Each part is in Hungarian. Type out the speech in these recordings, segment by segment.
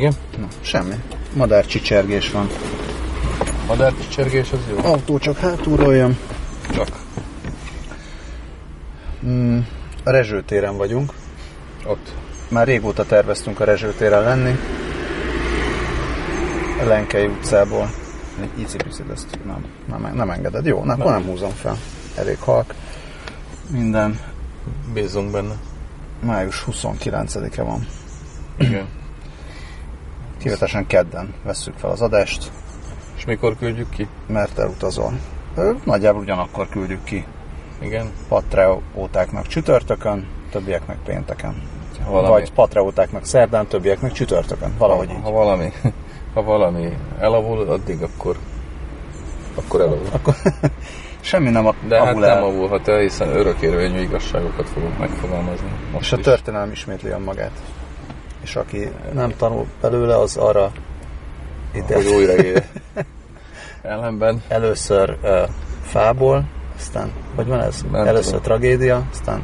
Igen? Na, semmi. Madár csicsergés van. Madár csicsergés az jó? Autó csak hátulról jön. Csak. Mm, a Rezső téren vagyunk. Ott. Már régóta terveztünk a Rezső téren lenni. A Lenkei utcából. Icipicit ezt nem, nem, nem engeded. Jó, na, akkor nem húzom fel. Elég halk. Minden Bízzunk benne. május 29-e van. Igen. Kivetesen kedden vesszük fel az adást, És mikor küldjük ki? mert elutazol. Nagyjából ugyanakkor küldjük ki Igen. patreótáknak csütörtökön, többieknek pénteken. Ha valami, Vagy patreótáknak szerdán, többieknek csütörtökön. Valahogy ha, így. ha valami, ha valami elavul, addig akkor akkor elavul. Akkor semmi nem a, De hát nem el. avulhat el, hiszen örökérvényű igazságokat fogunk megfogalmazni. Most És a is. történelem ismétli magát. És aki nem tanul belőle, az arra ide Hogy újra. Ellenben először uh, fából, aztán, hogy van ez? Nem először tudom. tragédia, aztán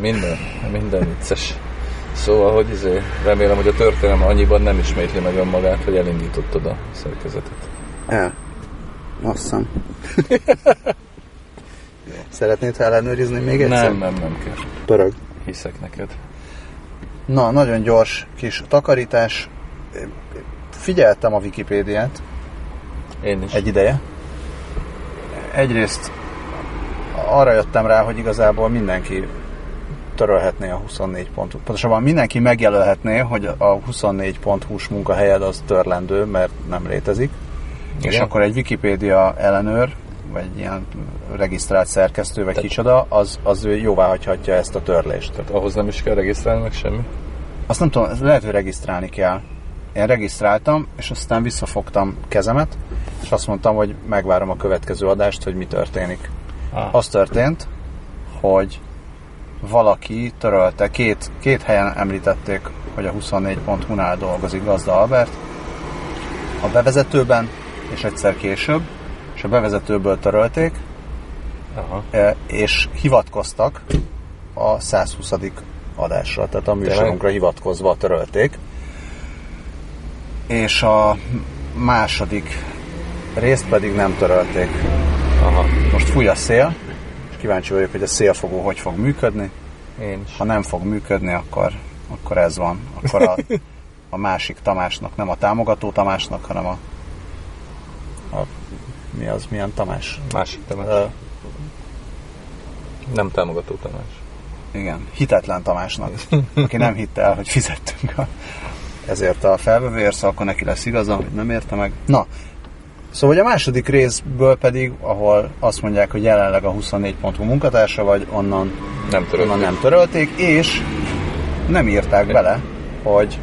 minden, minden vicces. Szóval, hogy izé, remélem, hogy a történelem annyiban nem ismétli meg önmagát, hogy elindítottad a szerkezetet. el. Azt hiszem. Szeretnéd ellenőrizni még egyszer? Nem, nem, nem kell. Pörög. Hiszek neked. Na, nagyon gyors kis takarítás. Figyeltem a Wikipédiát Én is. egy ideje. Egyrészt arra jöttem rá, hogy igazából mindenki törölhetné a 24 pontot. Pontosabban mindenki megjelölhetné, hogy a 24 pont hús munkahelyed az törlendő, mert nem létezik. És Igen? akkor egy Wikipédia ellenőr, vagy ilyen regisztrált szerkesztő, vagy kicsoda, az, az ő jóvá hagyhatja ezt a törlést. Tehát ahhoz nem is kell regisztrálni meg semmi. Azt nem tudom, lehet, hogy regisztrálni kell. Én regisztráltam, és aztán visszafogtam kezemet, és azt mondtam, hogy megvárom a következő adást, hogy mi történik. Ah. Az történt, hogy valaki törölte, két, két helyen említették, hogy a 24.hu-nál dolgozik Gazda Albert, a bevezetőben, és egyszer később, és a bevezetőből törölték, Aha. e, és hivatkoztak a 120. adásra, tehát a műsorunkra hivatkozva törölték. És a második részt pedig nem törölték. Aha. Most fúj a szél, és kíváncsi vagyok, hogy a szélfogó hogy fog működni. Én is. Ha nem fog működni, akkor, akkor ez van. Akkor a, a másik Tamásnak, nem a támogató Tamásnak, hanem a, a mi az, milyen Tamás? Másik Tamás. Ö, Nem támogató Tamás. Igen, hitetlen Tamásnak, aki nem hitte el, hogy fizettünk a, ezért a felvevőért, szóval akkor neki lesz igaza, hogy nem érte meg. Na, szóval a második részből pedig, ahol azt mondják, hogy jelenleg a 24 pontú munkatársa vagy, onnan, Nem törölték. onnan nem törölték, és nem írták bele, hogy,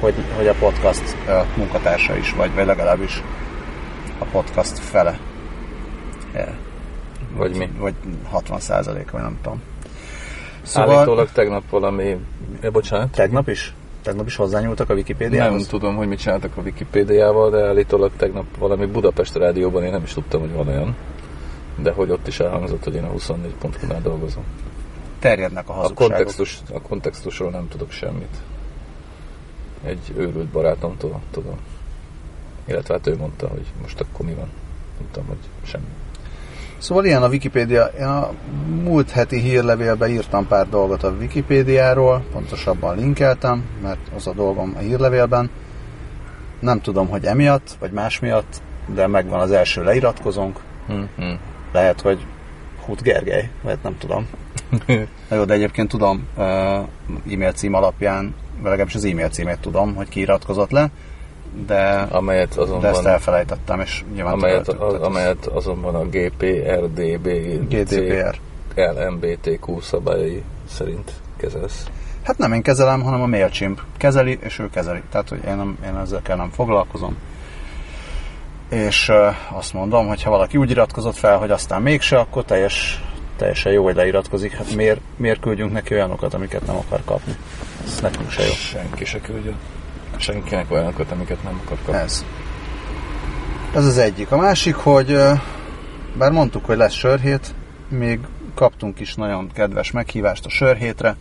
hogy, hogy a podcast munkatársa is vagy, vagy legalábbis a podcast fele. Yeah. Vagy mi? Vagy 60 százalék, vagy nem tudom. Szóval... Állítólag tegnap valami... Ja, bocsánat. Tegnap is? Tegnap is hozzányúltak a Nem Wikipédiához? tudom, hogy mit csináltak a Wikipédiával, de állítólag tegnap valami Budapest rádióban én nem is tudtam, hogy van olyan. De hogy ott is elhangzott, hogy én a 24 pont dolgozom. Terjednek a A, hazugságok. kontextus, a kontextusról nem tudok semmit. Egy őrült barátomtól tudom. Illetve hát ő mondta, hogy most akkor mi van. Tudom, hogy semmi. Szóval ilyen a Wikipédia. Én a múlt heti hírlevélbe írtam pár dolgot a Wikipédiáról, pontosabban linkeltem, mert az a dolgom a hírlevélben. Nem tudom, hogy emiatt, vagy más miatt, de megvan az első leiratkozónk. Hm-hm. Lehet, hogy Hut Gergely, vagy nem tudom. Na jó, de egyébként tudom e-mail cím alapján, legalábbis az e-mail címét tudom, hogy ki iratkozott le, de, Amelyet de ezt azonban, elfelejtettem, és nyilván amelyet, az amelyet azonban a GPRDB GDPR. LMBTQ szabályai szerint kezelsz. Hát nem én kezelem, hanem a MailChimp kezeli, és ő kezeli. Tehát, hogy én, nem, én ezekkel nem foglalkozom. És uh, azt mondom, hogy ha valaki úgy iratkozott fel, hogy aztán mégse, akkor teljes, teljesen jó, hogy leiratkozik. Hát miért, miért küldjünk neki olyanokat, amiket nem akar kapni? Ez nekünk se jó. Senki se küldjön. Senkinek olyanokat, amiket nem akar kapni. Ez. Ez az egyik. A másik, hogy bár mondtuk, hogy lesz sörhét, még kaptunk is nagyon kedves meghívást a sörhétre.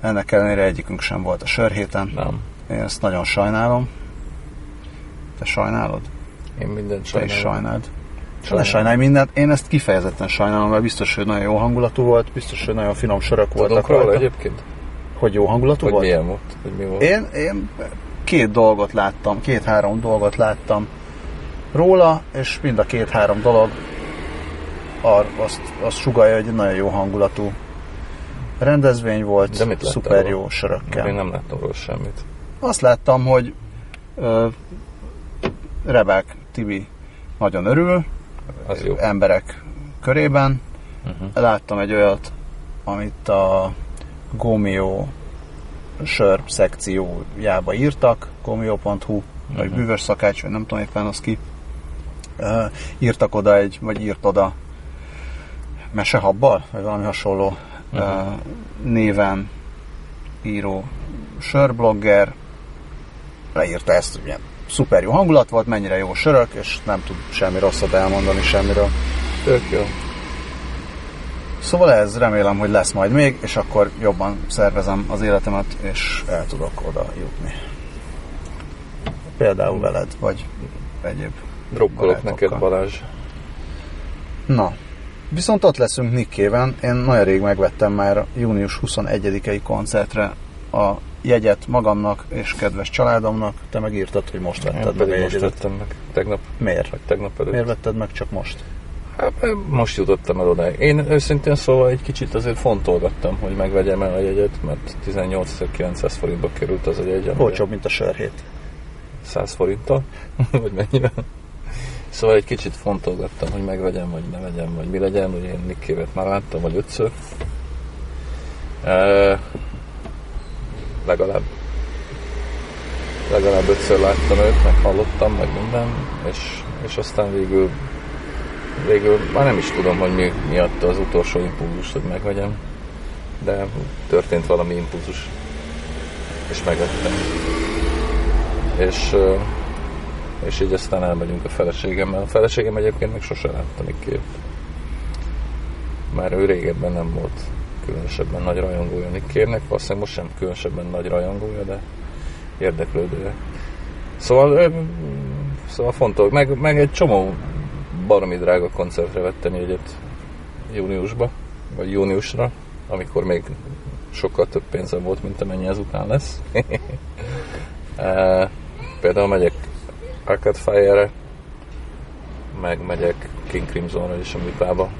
Ennek ellenére egyikünk sem volt a sörhéten. Nem. Én ezt nagyon sajnálom. Te sajnálod? Én mindent Te is sajnálom. sajnáld. Ne Sajnálom. sajnálj mindent. Én ezt kifejezetten sajnálom, mert biztos, hogy nagyon jó hangulatú volt, biztos, hogy nagyon finom sörök voltak Tudunk róla rajta. egyébként? Hogy jó hangulatú Hogy volt? milyen volt? Hogy mi volt? Én, én két dolgot láttam, két-három dolgot láttam róla, és mind a két-három dolog ar, azt, azt sugalja, hogy egy nagyon jó hangulatú rendezvény volt, De mit szuper jó sörökkel. Én nem láttam róla semmit. Azt láttam, hogy ö, Rebek Tibi nagyon örül, Az jó. emberek körében. Uh-huh. Láttam egy olyat, amit a Gomio sör szekciójába írtak, gomio.hu, vagy Mhm. bűvös szakács, vagy nem tudom éppen az ki. Uh, írtak oda egy, vagy írt oda mesehabbal, vagy valami hasonló uh, Mhm. néven író sörblogger, leírta ezt, hogy milyen szuper jó hangulat volt, mennyire jó sörök, és nem tud semmi rosszat elmondani semmiről. Tök jó. Szóval ez remélem, hogy lesz majd még, és akkor jobban szervezem az életemet, és el tudok oda jutni. Például veled, vagy egyéb. Drukkolok neked Balázs. Na, viszont ott leszünk Nikkéven. Én nagyon rég megvettem már június 21-i koncertre a jegyet magamnak és kedves családomnak. Te megírtad, hogy most Én vetted meg a most vettem meg. Tegnap, Miért? vagy tegnap előtt. Miért vetted meg csak most? Hát, most jutottam el odáig. Én őszintén szóval egy kicsit azért fontolgattam, hogy megvegyem el a jegyet, mert 18.900 forintba került az a jegy. Olcsóbb, mint a sörhét. 100 forinttal, vagy mennyire. Szóval egy kicsit fontolgattam, hogy megvegyem, vagy ne vegyem, vagy mi legyen. Ugye én Nikkévet már láttam, vagy ötször. E, legalább legalább ötször láttam őt, meg hallottam, meg minden, és, és aztán végül végül már nem is tudom, hogy mi miatt az utolsó impulzus, hogy megvegyem, de történt valami impulzus, és megvettem. És, és így aztán elmegyünk a feleségemmel. A feleségem egyébként még sose látta Nikkét. Már ő régebben nem volt különösebben nagy rajongója Nikkérnek, valószínűleg most sem különösebben nagy rajongója, de érdeklődője. Szóval, szóval fontos, meg, meg egy csomó baromi drága koncertre vettem jegyet júniusba, vagy júniusra, amikor még sokkal több pénzem volt, mint amennyi ezután lesz. E, Például megyek Arcade Fire-re, meg megyek King Crimsonra is a műpába,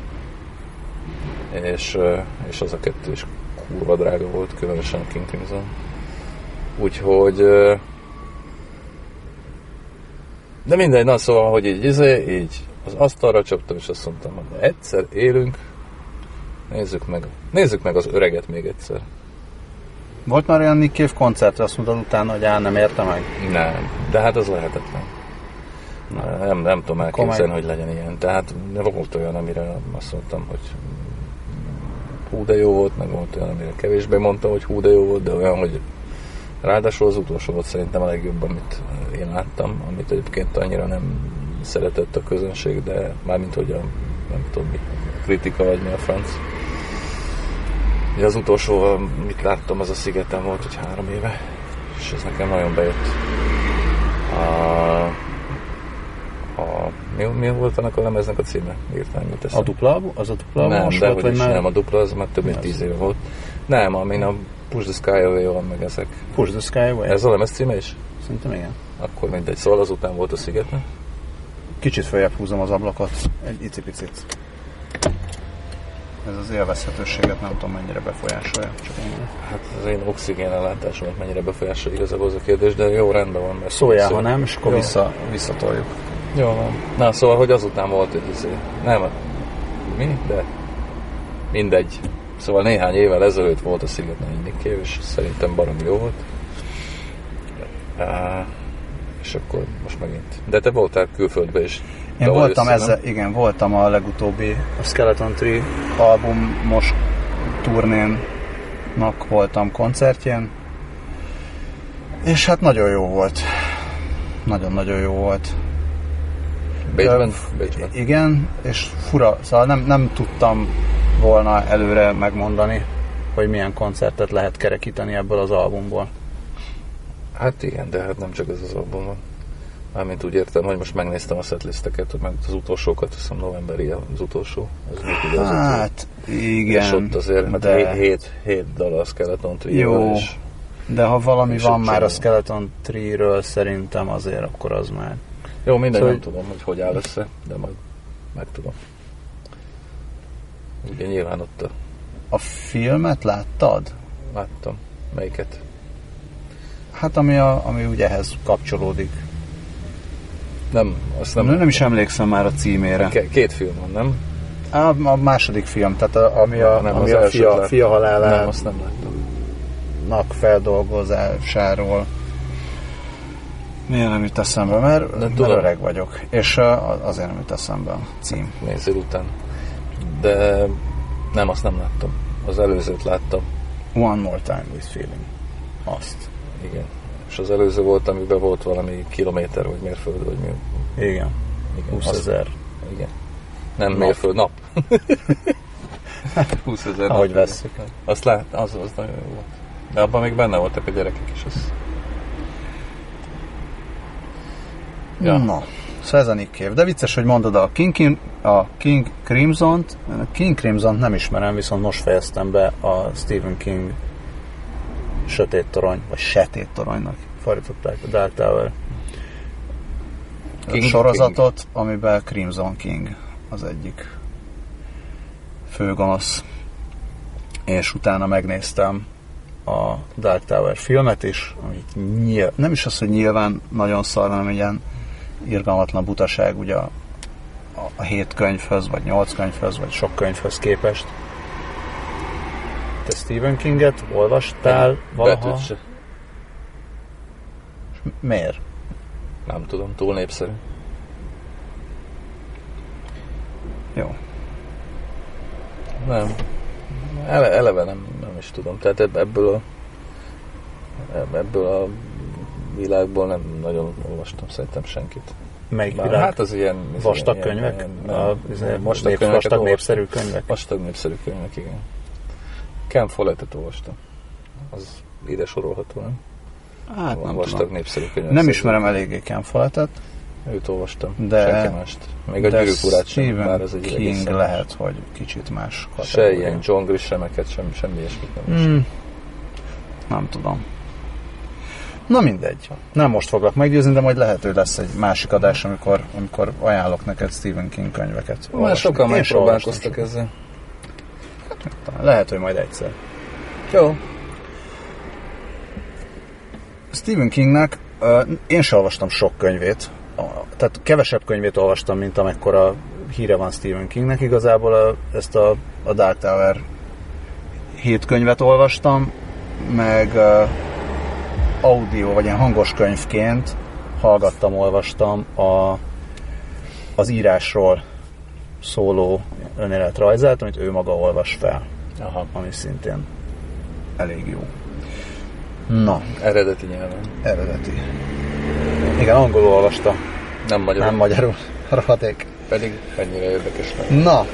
és, ö, és az a kettő is kurva drága volt, különösen King Crimson. Úgyhogy ö, de mindegy, na szóval, hogy így, izé, így az asztalra csaptam, és azt mondtam, hogy egyszer élünk, nézzük meg, nézzük meg az öreget még egyszer. Volt már olyan Nick Cave koncertre, azt mondtad utána, hogy á, nem érte meg? Nem, de hát az lehetetlen. Nem, nem tudom elképzelni, hogy legyen ilyen. Tehát volt olyan, amire azt mondtam, hogy hú de jó volt, meg volt olyan, amire kevésbé mondtam, hogy hú de jó volt, de olyan, hogy ráadásul az utolsó volt szerintem a legjobb, amit én láttam, amit egyébként annyira nem szeretett a közönség, de mármint hogy a, nem tudom mi, a kritika vagy mi a franc. Ugye az utolsó, amit láttam, az a Szigeten volt, hogy három éve, és ez nekem nagyon bejött. A, a, mi, mi volt annak a lemeznek a címe? Írtán jut A eszembe. dupla, az a dupla Nem, de volt, vagy már nem, a dupla az már több mint Mi tíz éve volt. Nem, amin a Push the Sky Away van, meg ezek. Push the Sky Away? Ez a lemez címe is? Szerintem igen. Akkor mindegy. Szóval azután volt a Szigeten. Kicsit följebb húzom az ablakot, egy icipicit. Ez az élvezhetőséget nem tudom mennyire befolyásolja. Csak én Hát az én oxigén ellátásomat mennyire befolyásolja igazából az a kérdés, de jó, rendben van. Mert Szóljál, szó- ha nem, és akkor Jó. vissza, visszatoljuk. Jó van. Na, szóval, hogy azután volt egy izé. Nem, mi? De mindegy. Szóval néhány évvel ezelőtt volt a Nick Cave, és szerintem baromi jó volt. Uh, és akkor most megint. De te voltál külföldbe is. Én voltam össze, ezzel, igen, voltam a legutóbbi a Skeleton Tree albumos turnénnak voltam koncertjén, és hát nagyon jó volt. Nagyon-nagyon jó volt. Bécsben? Bécsben. Igen, és fura, szóval nem, nem tudtam volna előre megmondani, hogy milyen koncertet lehet kerekíteni ebből az albumból. Hát igen, de hát nem csak ez az album van. Mármint úgy értem, hogy most megnéztem a setlisteket, meg az utolsókat, hiszem novemberi az utolsó. Ez ide az utolsó. Hát, igen. és ott azért de, hét, hét, hét dal a Skeleton Trio. Jó. És de ha valami és van már a sem. Skeleton Tree-ről szerintem azért, akkor az már. jó, minden Szóval, nem tudom, hogy hogy áll össze, de majd megtudom. Ugye nyilván ott a, A filmet láttad? láttam. Melyiket? Hát ami, a, ami ugye ehhez kapcsolódik. Nem, azt Nem, nem. nem is emlékszem már a címére. Ke- két film van, nem? A, a második film, tehát a, ami a, nem, ami a fia, fia Nem, halálának azt nem láttam. feldolgozásáról. Miért nem jut eszembe? Mert, mert tudom. öreg vagyok. És azért nem jut eszembe a cím. Nézzél után. De nem, azt nem láttam. Az előzőt láttam. One More Time with Feeling. Azt. Igen. És az előző volt, amiben volt valami kilométer, vagy mérföld, vagy mi. Igen. Igen, 20 azt- ezer. Igen. Nem Nap. mérföld, nap. 20 ezer Ahogy nap. vesszük. Azt lát, az, az nagyon jó volt. De abban még benne voltak a gyerekek is. Az... Ja. Na, szóval ez a Nick Cave. De vicces, hogy mondod a King, Kim, a King Crimson-t. A King Crimson nem ismerem, viszont most fejeztem be a Stephen King Sötét Torony, vagy Setét Toronynak fordították a Dark Tower King- King, sorozatot, amiben Crimson King az egyik főgonosz. És utána megnéztem a Dark Tower filmet is, amit nyilv, nem is az, hogy nyilván nagyon szar, hanem ilyen irgalmatlan butaság ugye a, a, a hét könyvhöz, vagy nyolc könyvhöz, vagy sok könyvhöz képest. Te Stephen Kinget olvastál valaha? Betűt se. Miért? Nem tudom, túl népszerű. Jó. Nem. Ele, eleve nem, nem is tudom. Tehát ebb- ebből a ebb- ebből a világból nem nagyon olvastam szerintem senkit. Melyik Bár, világ? hát az ilyen... vastag ilyen- könyvek? ilyen- a, nem, izé, nem, vastag, vastag nép, könyveket vastag olvastam. népszerű könyvek? Vastag népszerű könyvek, igen. Ken Follettet olvastam. Az ide sorolható, nem? Hát Van nem vastag tudom. népszerű könyvek. Nem ismerem eléggé Ken Follettet, Őt olvastam. De- Senki mást. Még a gyűrűk urát sem, bár az egy King lehet, hogy kicsit más Se kategória. ilyen John Grishameket, sem, semmi ilyesmit nem olvastam. Hmm. Nem tudom. Na mindegy. Nem most foglak meggyőzni, de majd lehet, hogy lesz egy másik adás, amikor, amikor ajánlok neked Stephen King könyveket. Már sokan megpróbálkoztak ezzel. Lehet, hogy majd egyszer. Jó. Stephen Kingnek én sem olvastam sok könyvét, tehát kevesebb könyvét olvastam, mint amekkora híre van Stephen Kingnek. Igazából ezt a, a Dark Tower hét könyvet olvastam, meg uh, audio, vagy ilyen hangos könyvként hallgattam, olvastam a, az írásról szóló önéletrajzát, amit ő maga olvas fel, Aha. ami szintén elég jó. Na, Eredeti nyelven. Eredeti. Igen, angolul olvasta, Nem magyarul. nem magyarul. Rohadék. Pedig ennyire érdekes lenne. Na,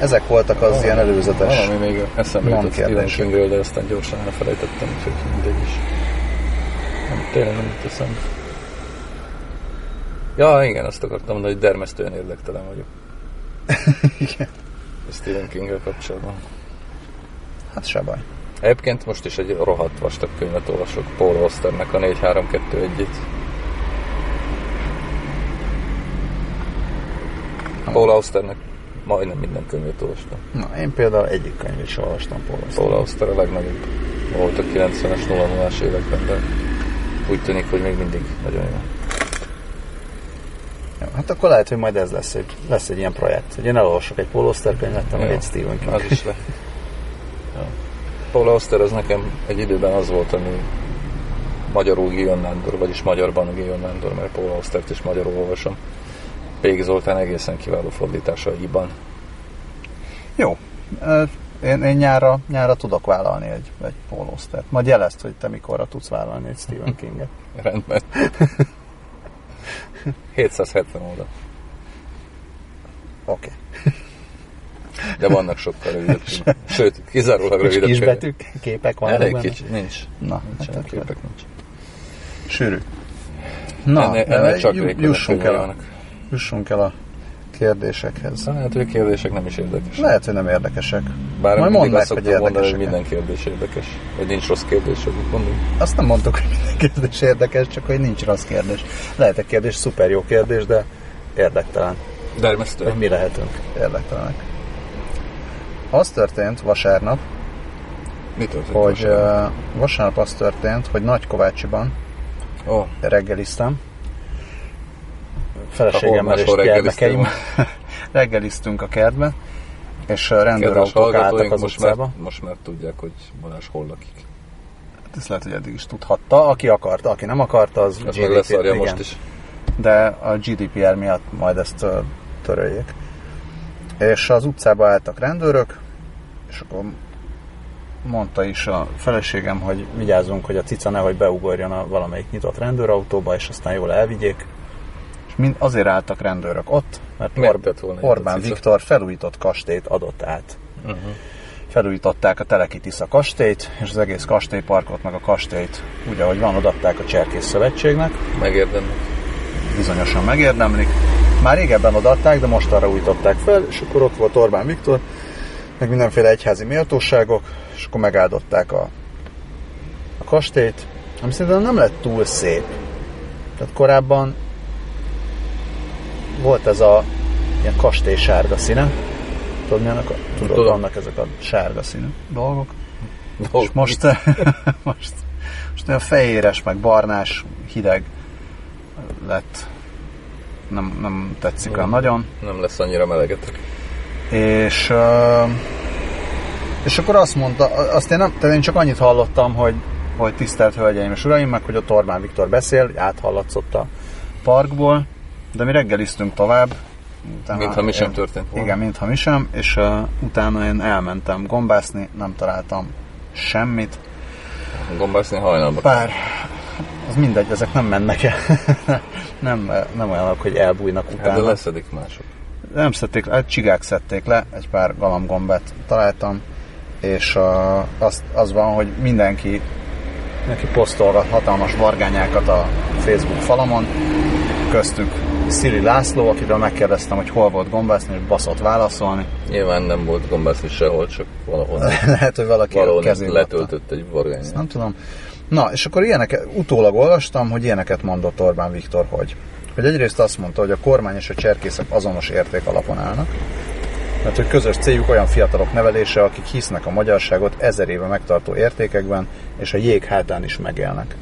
ezek voltak az ilyen előzetes. Valami még eszembe jutott Stephen. Kingről, de aztán gyorsan elfelejtettem, úgyhogy mindegy is. Nem, tényleg nem jut eszembe. Ja, igen, azt akartam mondani, hogy dermesztően érdektelen vagyok. Igen. Stephen King-gel kapcsolatban. Hát se baj. Egyébként most is egy rohadt vastag könyvet olvasok, Paul Austernek a 4-3-2-1-et. Paul Austernek majdnem minden könyvét olvastam. Na, én például egyik könyvét sem olvastam Paul Paul Auster a legnagyobb volt a 90-es, 0 as években, de úgy tűnik, hogy még mindig nagyon jó. Jó, hát akkor lehet, hogy majd ez lesz egy, lesz egy ilyen projekt, hogy én elolvasok egy Paul Auster könyvet, meg egy Stephen King. Az is le. Ja. Paul Auster az nekem egy időben az volt, ami magyarul Gion Nándor, vagyis magyarban Gion Nándor, mert Paul Austert is magyarul olvasom. Pégi Zoltán egészen kiváló fordításaiban. Jó. Én, én nyára, nyára tudok vállalni egy, egy Paul Austert. Majd jelezd, hogy te mikorra tudsz vállalni egy Stephen Kinget. Rendben. 770 oldal. Oké. De vannak sokkal rövidebb. könyvek. Sőt, kizárólag rövidebb. Kis betűk, képek vannak Elég benne? kicsi, nincs. Na, Nincs, hát képek nincs. Sűrű. Na, ennél, ennél csak jussunk el, a, jussunk el a kérdésekhez. Lehet, hogy a kérdések nem is érdekes. Lehet, hogy nem érdekesek. Bár Majd mondd meg, hogy mondani, hogy érdekesek. minden kérdés érdekes. Vagy nincs rossz kérdés, hogy mondjuk. Azt nem mondtuk, hogy minden kérdés érdekes, csak hogy nincs rossz kérdés. Lehet egy kérdés, szuper jó kérdés, de érdektelen. Dermesztő. Hogy mi lehetünk érdektelenek. Az történt vasárnap, Mi történt? hogy vasárnap? uh, vasárnap az történt, hogy Nagykovácsiban Ó, reggeliztem. Feleségemmel és gyermekeim reggeliztünk a kertben, és rendőrautók álltak az most már, utcába. most már tudják, hogy Balázs hol lakik. Ezt lehet, hogy eddig is tudhatta. Aki akarta, aki nem akarta, az Ezt meg leszarja igen. most is. de a GDPR miatt majd ezt töröljék. És az utcába álltak rendőrök, és akkor mondta is a feleségem, hogy vigyázzunk, hogy a cica nehogy beugorjon a valamelyik nyitott rendőrautóba, és aztán jól elvigyék. És mind azért álltak rendőrök ott, mert Miért Or- Orbán? Viktor felújított kastélyt adott át. Uh-huh. Felújították a Teleki Tisza kastélyt, és az egész kastélyparkot, meg a kastélyt úgy, ahogy van, odatták a Cserkész Szövetségnek. Megérdemli. bizonyosan megérdemlik. Már régebben odaadták, de most arra újították fel, és akkor ott volt Orbán Viktor, meg mindenféle egyházi méltóságok, és akkor megáldották a, a kastélyt, ami szerintem nem lett túl szép. Tehát korábban volt ez a ilyen kastély sárga színe. Tudod, mi annak a, tudod, Tudom. vannak ezek a sárga színű dolgok. Ó, És most, most, most olyan fehéres, meg barnás, hideg lett. Nem, nem tetszik olyan nagyon. Nem lesz annyira melegetek. És, és akkor azt mondta, azt én, nem, tehát én csak annyit hallottam, hogy, hogy tisztelt Hölgyeim és Uraim, meg hogy ott Orbán Viktor beszél, áthallatszott a parkból, de mi reggeliztünk tovább. Utána Mintha mi sem én- történt volna. Igen, mintha mi sem, és uh, utána én elmentem gombászni, nem találtam semmit. Gombászni hajnalba. Bár az mindegy, ezek nem mennek el. nem, nem olyanok, hogy elbújnak Hát utána. de leszedik mások. Nem szedték le, csigák szedték le, egy pár galambgombát találtam, és uh, az, az van, hogy mindenki neki posztolgat hatalmas vargányákat a Facebook falamon, köztük Sziri László, akiről megkérdeztem, hogy hol volt gombászni, és baszott válaszolni. Nyilván nem volt gombászni sehol, csak valahol. Lehet, hogy valaki a valahol letöltött egy vargányt. Nem tudom. Na, és akkor ilyeneket, utólag olvastam, hogy ilyeneket mondott Orbán Viktor, hogy, hogy egyrészt azt mondta, hogy a kormány és a cserkészek azonos érték alapon állnak, mert hogy közös céljuk olyan fiatalok nevelése, akik hisznek a magyarságot ezer éve megtartó értékekben, és a jég hátán is megélnek.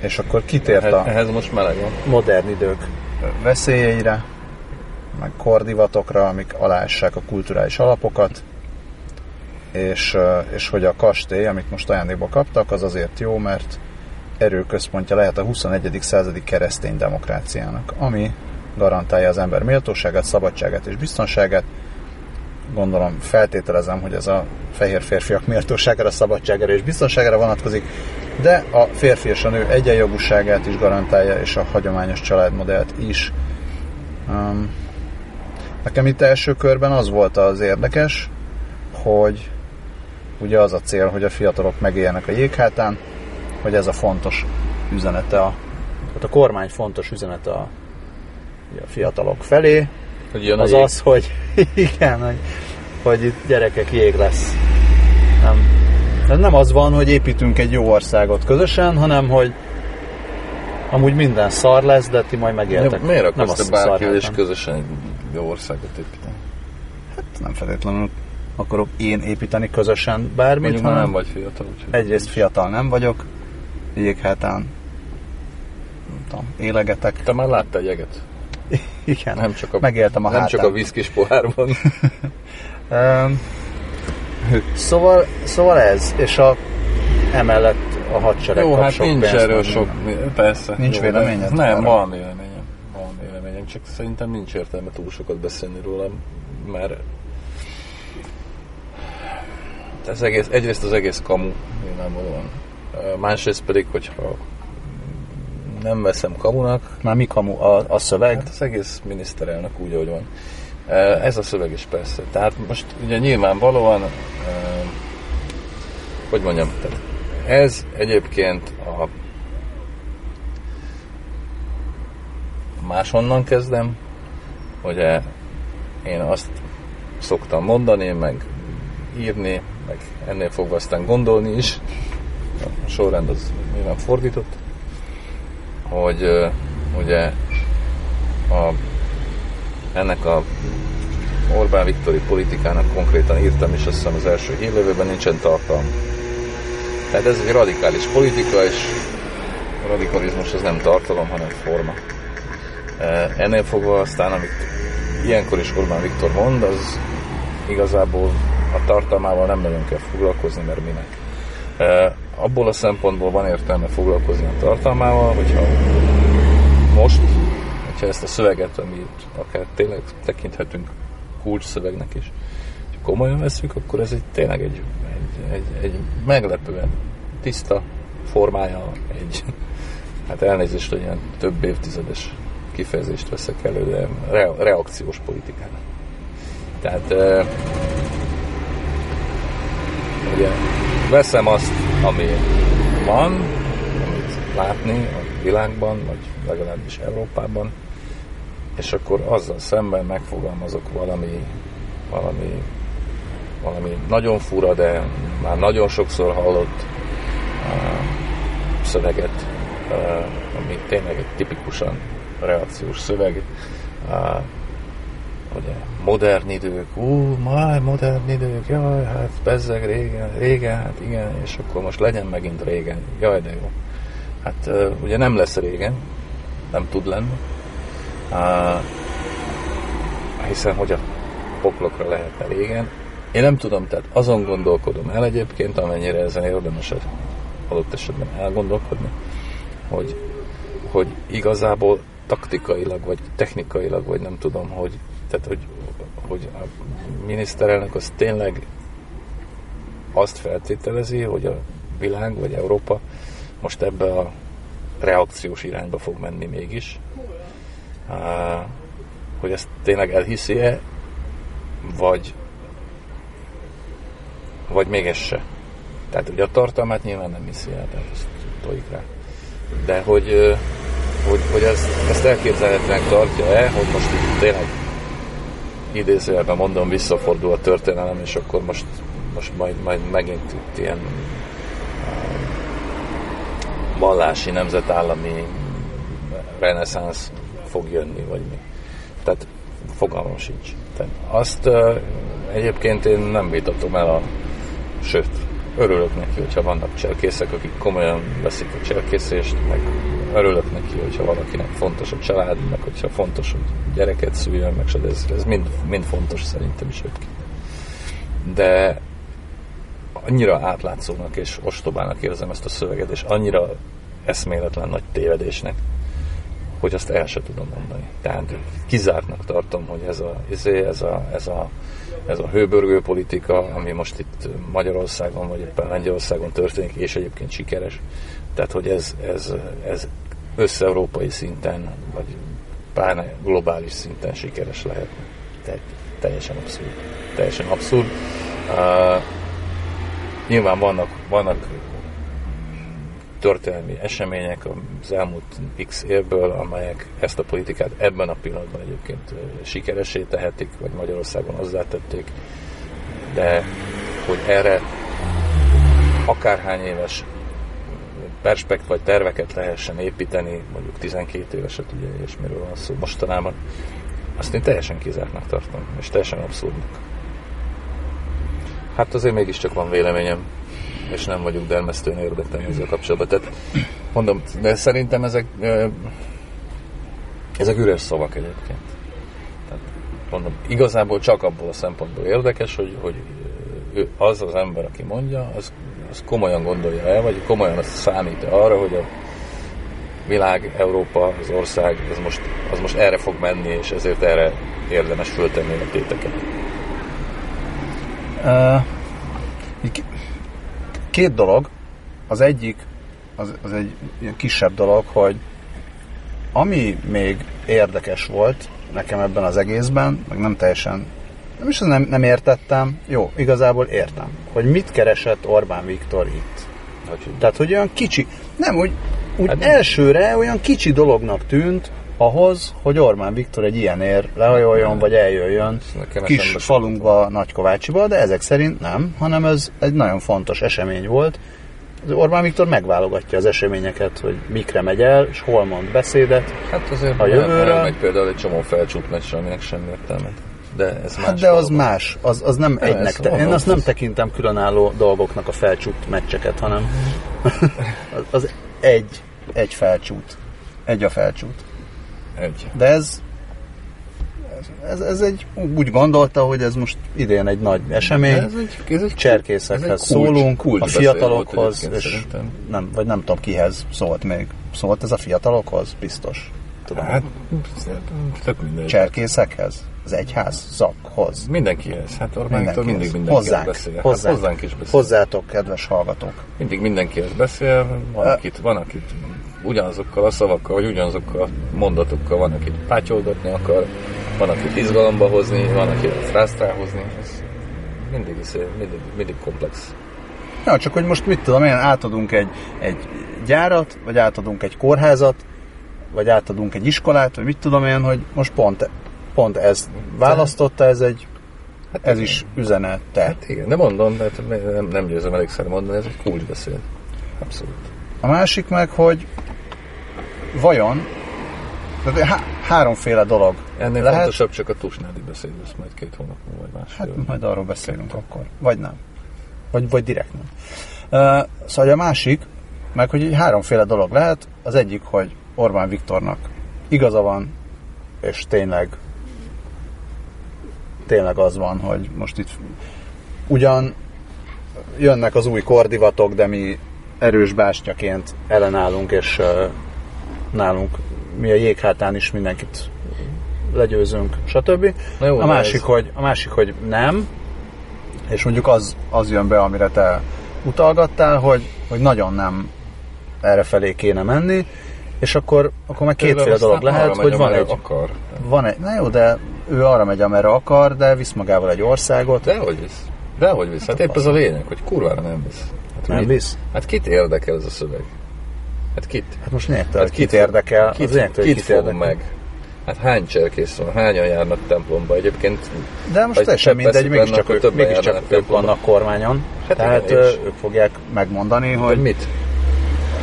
És akkor kitért a ehhez most meleg van. modern idők veszélyeire, meg kordivatokra, amik alássák a kulturális alapokat, és, és hogy a kastély, amit most ajándékba kaptak, az azért jó, mert erőközpontja lehet a 21. századi keresztény demokráciának, ami garantálja az ember méltóságát, szabadságát és biztonságát. Gondolom, feltételezem, hogy ez a fehér férfiak méltóságára, szabadságára és biztonságára vonatkozik, de a férfi és a nő egyenjogúságát is garantálja, és a hagyományos családmodellt is. Um, nekem itt első körben az volt az érdekes, hogy ugye az a cél, hogy a fiatalok megéljenek a jéghátán, hogy ez a fontos üzenete a, tehát a kormány fontos üzenete a, a fiatalok felé, Hogy jön az az, hogy igen, hogy, hogy itt gyerekek jég lesz. Nem, nem az van, hogy építünk egy jó országot közösen, hanem hogy amúgy minden szar lesz, de ti majd megéltek. Miért akarsz te bárkivel és közösen egy jó országot építeni? Nem feltétlenül akarok én építeni közösen bármit, Mondjuk hanem nem vagy fiatal, úgyhogy... egyrészt fiatal nem vagyok, jéghátán nem tudom, élegetek. Te már láttál jeget? Igen, Nem csak a, megéltem a nem hátán. csak a viszkis pohárban. Um, szóval, szóval ez, és a, emellett a hadsereg Jó, hát sok nincs pénzt, erről sok, persze. Nincs jó, véleményed Nem, arra? van véleményem. Van véleményem, csak szerintem nincs értelme túl sokat beszélni róla, mert ez egész, egyrészt az egész kamu, nyilvánvalóan másrészt pedig, hogyha nem veszem kamunak... Már mi kamu? A, a szöveg? Hát az egész miniszterelnök úgy, ahogy van. Ez a szöveg is persze. Tehát most ugye nyilvánvalóan, hogy mondjam, tehát ez egyébként a máshonnan kezdem, hogy én azt szoktam mondani, meg írni, meg ennél fogva aztán gondolni is, a sorrend az nyilván fordított, hogy ugye a, ennek a Orbán Viktori politikának konkrétan írtam is, azt hiszem az első hírlevőben nincsen tartalma. Tehát ez egy radikális politika, és a radikalizmus az nem tartalom, hanem forma. Ennél fogva aztán, amit ilyenkor is Orbán Viktor mond, az igazából a tartalmával nem nagyon kell foglalkozni, mert minek. Abból a szempontból van értelme foglalkozni a tartalmával, hogyha most, hogyha ezt a szöveget, amit akár tényleg tekinthetünk kulcs szövegnek is, és komolyan veszük, akkor ez egy, tényleg egy, egy, egy, egy meglepően tiszta formája egy, hát elnézést, hogy ilyen több évtizedes kifejezést veszek elő, de re, reakciós politikának. Tehát ugye veszem azt, ami van, amit látni a világban, vagy legalábbis Európában, és akkor azzal szemben megfogalmazok valami, valami, valami nagyon fura, de már nagyon sokszor hallott uh, szöveget, uh, ami tényleg egy tipikusan reakciós szöveg. Uh, ugye, modern idők, ú, már modern idők, jaj, hát bezzeg régen, régen, hát igen, és akkor most legyen megint régen, jaj, de jó. Hát ugye nem lesz régen, nem tud lenni, hiszen hogy a poklokra lehetne régen. Én nem tudom, tehát azon gondolkodom el egyébként, amennyire ezen érdemes adott esetben elgondolkodni, hogy, hogy igazából taktikailag, vagy technikailag, vagy nem tudom, hogy, tehát, hogy, hogy a miniszterelnök az tényleg azt feltételezi, hogy a világ, vagy Európa most ebbe a reakciós irányba fog menni mégis. Hogy ezt tényleg elhiszi-e, vagy, vagy még ez se. Tehát ugye a tartalmát nyilván nem hiszi el, tehát ezt tojik rá. De hogy, hogy, hogy ezt, ezt elképzelhetően tartja-e, hogy most itt tényleg idézőjelben mondom, visszafordul a történelem, és akkor most, most majd, majd megint itt ilyen vallási, nemzetállami reneszánsz fog jönni, vagy mi. Tehát fogalmam sincs. Tehát azt egyébként én nem vitatom el a... Sőt, örülök neki, hogyha vannak cselkészek, akik komolyan veszik a cselkészést, meg örülök neki, hogyha valakinek fontos a család, meg hogyha fontos, hogy gyereket szüljön, meg se, ez, ez mind, mind fontos szerintem is egyébként. De annyira átlátszónak és ostobának érzem ezt a szöveget, és annyira eszméletlen nagy tévedésnek, hogy azt el sem tudom mondani. Tehát kizártnak tartom, hogy ez a, izé, ez a, ez a, ez a hőbörgő politika, ami most itt Magyarországon, vagy éppen Lengyelországon történik, és egyébként sikeres. Tehát, hogy ez, ez, ez össze-európai szinten, vagy pláne globális szinten sikeres lehet. Tehát teljesen abszurd. Teljesen abszurd. Uh, nyilván vannak, vannak történelmi események az elmúlt x évből, amelyek ezt a politikát ebben a pillanatban egyébként sikeresé tehetik, vagy Magyarországon hozzátették, de hogy erre akárhány éves perspekt vagy terveket lehessen építeni, mondjuk 12 éveset, ugye, és miről van szó mostanában, azt én teljesen kizártnak tartom, és teljesen abszurdnak. Hát azért mégiscsak van véleményem és nem vagyunk dermesztően érdekelni ezzel kapcsolatban. Tehát mondom, de szerintem ezek, ezek üres szavak egyébként. Tehát mondom, igazából csak abból a szempontból érdekes, hogy, hogy az az ember, aki mondja, az, az komolyan gondolja el, vagy komolyan azt számít arra, hogy a világ, Európa, az ország, az most, az most erre fog menni, és ezért erre érdemes föltenni a téteket. Két dolog. Az egyik, az, az egy ilyen kisebb dolog, hogy ami még érdekes volt nekem ebben az egészben, meg nem teljesen, nem is nem, nem értettem, jó, igazából értem, hogy mit keresett Orbán Viktor itt. Hogy, Tehát, hogy olyan kicsi, nem, úgy, úgy hát, elsőre olyan kicsi dolognak tűnt, ahhoz, hogy Orbán Viktor egy ilyenért lehajoljon, vagy eljöjjön kis falunkba, Nagykovácsiba, de ezek szerint nem, hanem ez egy nagyon fontos esemény volt. Az Orbán Viktor megválogatja az eseményeket, hogy mikre megy el, és hol mond beszédet. Hát azért A jövőre- jövőre... megy például egy csomó felcsút meccs, aminek semmi értelme. De ez más Hát de az dolog. más, az, az nem ez egynek. Te, én az- azt nem tekintem különálló dolgoknak a felcsút meccseket, hanem az, az egy, egy felcsút. Egy a felcsút. Egy. De ez, ez, ez egy, úgy gondolta, hogy ez most idén egy nagy esemény. Ez egy, ez egy cserkészekhez ez egy kulcs- szólunk, kulcs a fiatalokhoz, volt és szerintem. nem, vagy nem tudom kihez szólt még. Szólt ez a fiatalokhoz? Biztos. Tudom. Hát, tök mindegy. Cserkészekhez? Az egyház zakhoz? Mindenkihez. Hát Orbán Viktor mindig mindenkihez Hozzánk, beszél. Hát hozzánk, hozzánk is beszél. Hozzátok, kedves hallgatók. Mindig mindenkihez beszél, van, Ö- akit, van akit ugyanazokkal a szavakkal, vagy ugyanazokkal a mondatokkal, van akit pátyolgatni akar, van akit izgalomba hozni, van akit frászt hozni. Ez mindig, is, mindig, mindig komplex. Ja, csak hogy most mit tudom én, átadunk egy, egy gyárat, vagy átadunk egy kórházat, vagy átadunk egy iskolát, vagy mit tudom én, hogy most pont, pont ezt választotta, ez egy, Hát ez is üzenete. Hát igen, de mondom, hát nem, nem győzöm elégszer mondani, ez egy kulcsbeszéd. Abszolút. A másik meg, hogy vajon, tehát há- háromféle dolog Ennél lehet, fontosabb csak a tusnádi beszéd lesz majd két hónap múlva, vagy másfél. Hát majd arról beszélünk akkor. Vagy nem. Vagy, vagy direkt nem. Uh, szóval a másik, meg hogy így háromféle dolog lehet. Az egyik, hogy Orbán Viktornak igaza van, és tényleg tényleg az van, hogy most itt ugyan jönnek az új kordivatok, de mi erős bástyaként ellenállunk, és nálunk mi a jéghátán is mindenkit legyőzünk, stb. Na jó, a, másik, ez- hogy, a másik, hogy nem, és mondjuk az, az jön be, amire te utalgattál, hogy, hogy nagyon nem erre felé kéne menni, és akkor, akkor meg kétféle dolog lehet, hogy van egy, Akar. van egy, na jó, de ő arra megy, amerre akar, de visz magával egy országot. Dehogy visz. Dehogy visz. Hát épp ez a lényeg, hogy kurvára nem visz. Hát Nem mit? visz? Hát kit érdekel ez a szöveg? Hát kit? Hát most lényegtelen, Hát hát kit, fog- érdekel, Kit, az lényegtelen, kit, kit fog érdekel. meg? Hát hány cserkész van? Hányan járnak templomba? Egyébként De most teljesen mindegy, mégiscsak, ők, mégiscsak ők vannak kormányon. Hát tehát igen, ők fogják megmondani, hogy hogy mit?